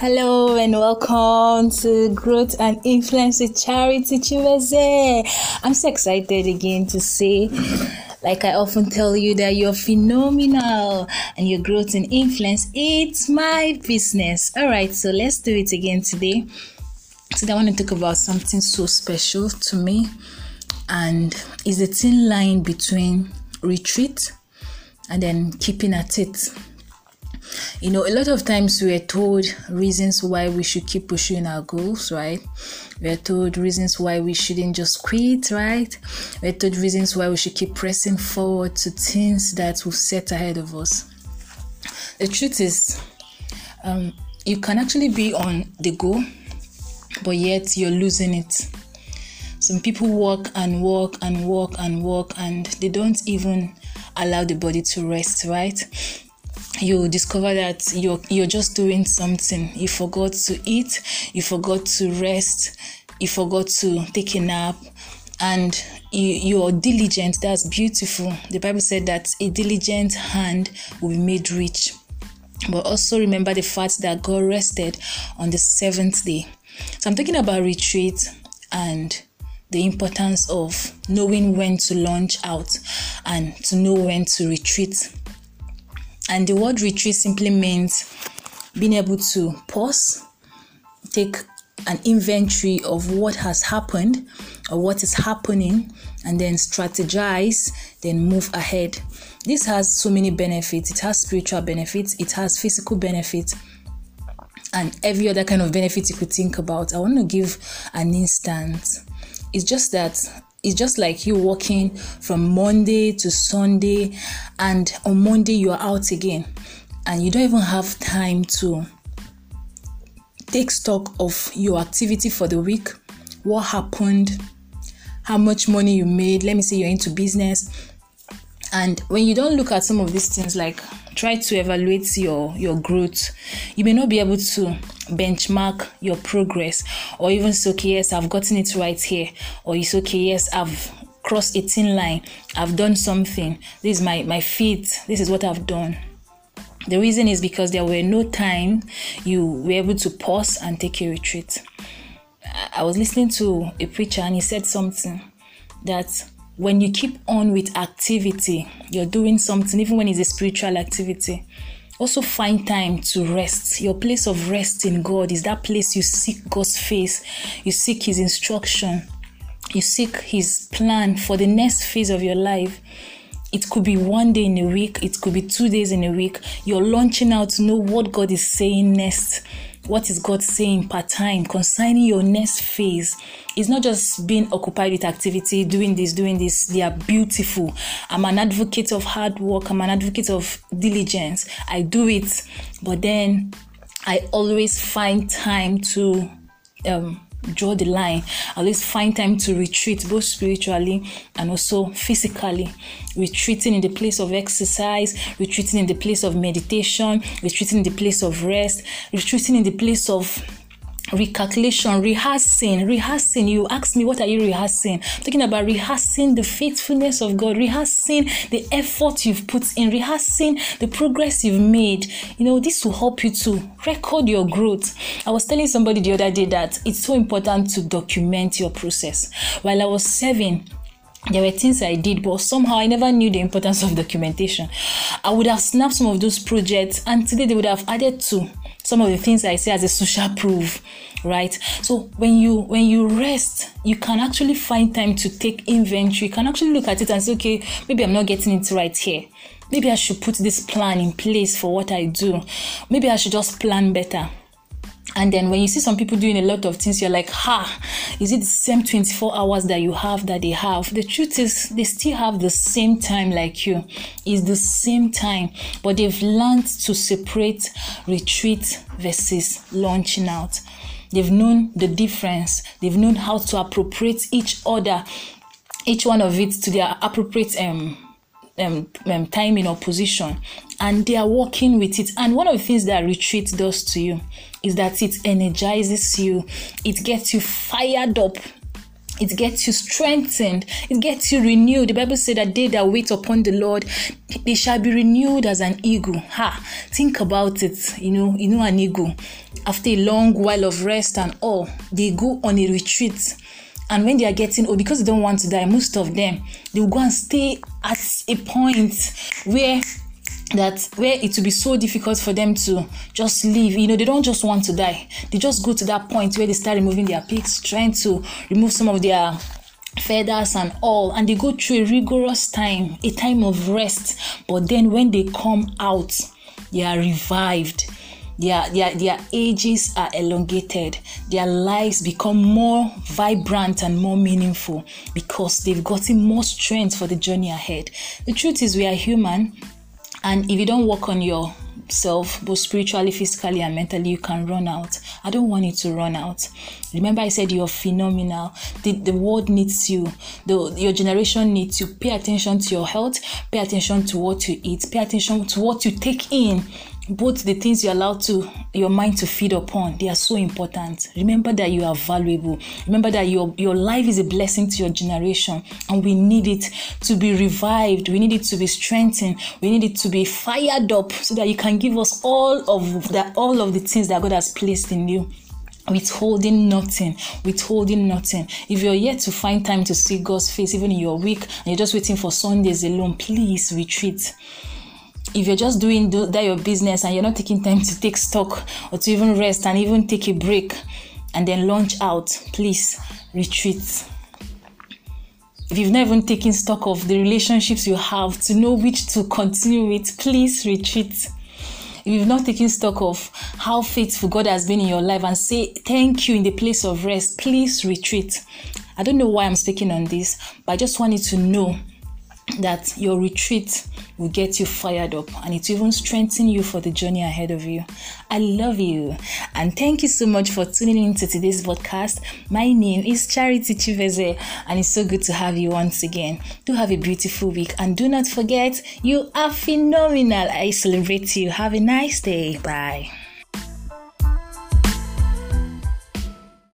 Hello and welcome to Growth and Influence with Charity Chiweze. I'm so excited again to say, like I often tell you, that you're phenomenal and your growth and influence, it's my business. All right, so let's do it again today. Today I want to talk about something so special to me and is the thin line between retreat and then keeping at it. You know, a lot of times we're told reasons why we should keep pursuing our goals, right? We're told reasons why we shouldn't just quit, right? We're told reasons why we should keep pressing forward to things that will set ahead of us. The truth is, um, you can actually be on the go, but yet you're losing it. Some people walk and walk and walk and walk, and they don't even allow the body to rest, right? You discover that you're you're just doing something. You forgot to eat you forgot to rest you forgot to take a nap and you, you're diligent. That's beautiful. The bible said that a diligent hand will be made rich. But also remember the fact that god rested on the seventh day. So i'm talking about retreat and the importance of knowing when to launch out and to know when to retreat and the word retreat simply means being able to pause, take an inventory of what has happened or what is happening, and then strategize, then move ahead. This has so many benefits. It has spiritual benefits, it has physical benefits, and every other kind of benefit you could think about. I want to give an instance. It's just that it's just like you walking from Monday to Sunday, and on Monday you are out again, and you don't even have time to take stock of your activity for the week, what happened, how much money you made. Let me say you're into business, and when you don't look at some of these things, like try to evaluate your your growth, you may not be able to benchmark your progress or even say, okay, yes, I've gotten it right here, or it's okay, yes, I've crossed 18 line, I've done something, this is my, my feet, this is what I've done. The reason is because there were no time you were able to pause and take a retreat. I was listening to a preacher and he said something that when you keep on with activity, you're doing something, even when it's a spiritual activity, also find time to rest. Your place of rest in God is that place you seek God's face, you seek His instruction, you seek His plan for the next phase of your life. It could be one day in a week, it could be two days in a week. You're launching out to know what God is saying next. What is God saying part time concerning your next phase? It's not just being occupied with activity, doing this, doing this. They are beautiful. I'm an advocate of hard work, I'm an advocate of diligence. I do it, but then I always find time to um, draw the line. I always find time to retreat, both spiritually and also physically. Retreating in the place of exercise, retreating in the place of meditation, retreating in the place of rest, retreating in the place of recalculation, rehearsing, rehearsing. You ask me, what are you rehearsing? I'm talking about rehearsing the faithfulness of God, rehearsing the effort you've put in, rehearsing the progress you've made. You know, this will help you to record your growth. I was telling somebody the other day that it's so important to document your process. While I was serving, there were things I did, but somehow I never knew the importance of documentation. I would have snapped some of those projects, and today they would have added to some of the things I say as a social proof, right? So when you when you rest, you can actually find time to take inventory. You can actually look at it and say, okay, maybe I'm not getting it right here. Maybe I should put this plan in place for what I do. Maybe I should just plan better and then when you see some people doing a lot of things you're like ha is it the same 24 hours that you have that they have? The truth is they still have the same time like you. Is the same time. But they've learned to separate retreat versus launching out. They've known the difference. They've known how to appropriate each other each one of it to their appropriate um um, um, timing or position and they are working with it. And one of the things that retreat does to you is that it energizes you. It gets you fired up. It gets you strengthened. It gets you renewed. The bible said that they that wait upon the lord they shall be renewed as an eagle. Ha! Think about it. You know you know an eagle. After a long while of rest and all they go on a retreat. And when they are getting old because they don't want to die most of them they will go and stay at a point where that where it will be so difficult for them to just live you know they don't just want to die. They just go to that point where they start removing their pigs trying to remove some of their feathers and all. And they go through a rigorous time a time of rest. But then when they come out they are revived. Their, their, their ages are elongated. Their lives become more vibrant and more meaningful because they've gotten more strength for the journey ahead. The truth is we are human and if you don't work on yourself, both spiritually, physically, and mentally, you can run out. I don't want you to run out. Remember, I said you're phenomenal. The, the world needs you. The, your generation needs you. Pay attention to your health. Pay attention to what you eat. Pay attention to what you take in both the things you allow to your mind to feed upon they are so important. Remember that you are valuable. Remember that your your life is a blessing to your generation and we need it to be revived. We need it to be strengthened. We need it to be fired up so that you can give us all of that all of the things that god has placed in you. Withholding nothing. Withholding nothing. If you're yet to find time to see god's face even in your week and you're just waiting for sundays alone please retreat if you're just doing that your business and you're not taking time to take stock or to even rest and even take a break and then launch out, please retreat. If you've never even taken stock of the relationships you have to know which to continue with, please retreat. If you've not taken stock of how faithful God has been in your life and say thank you in the place of rest, please retreat. I don't know why I'm speaking on this, but I just want you to know that your retreat will get you fired up and it will even strengthen you for the journey ahead of you. I love you and thank you so much for tuning in to today's podcast. My name is Charity Chiweze and it's so good to have you once again. Do have a beautiful week and do not forget you are phenomenal. I celebrate you. Have a nice day. Bye.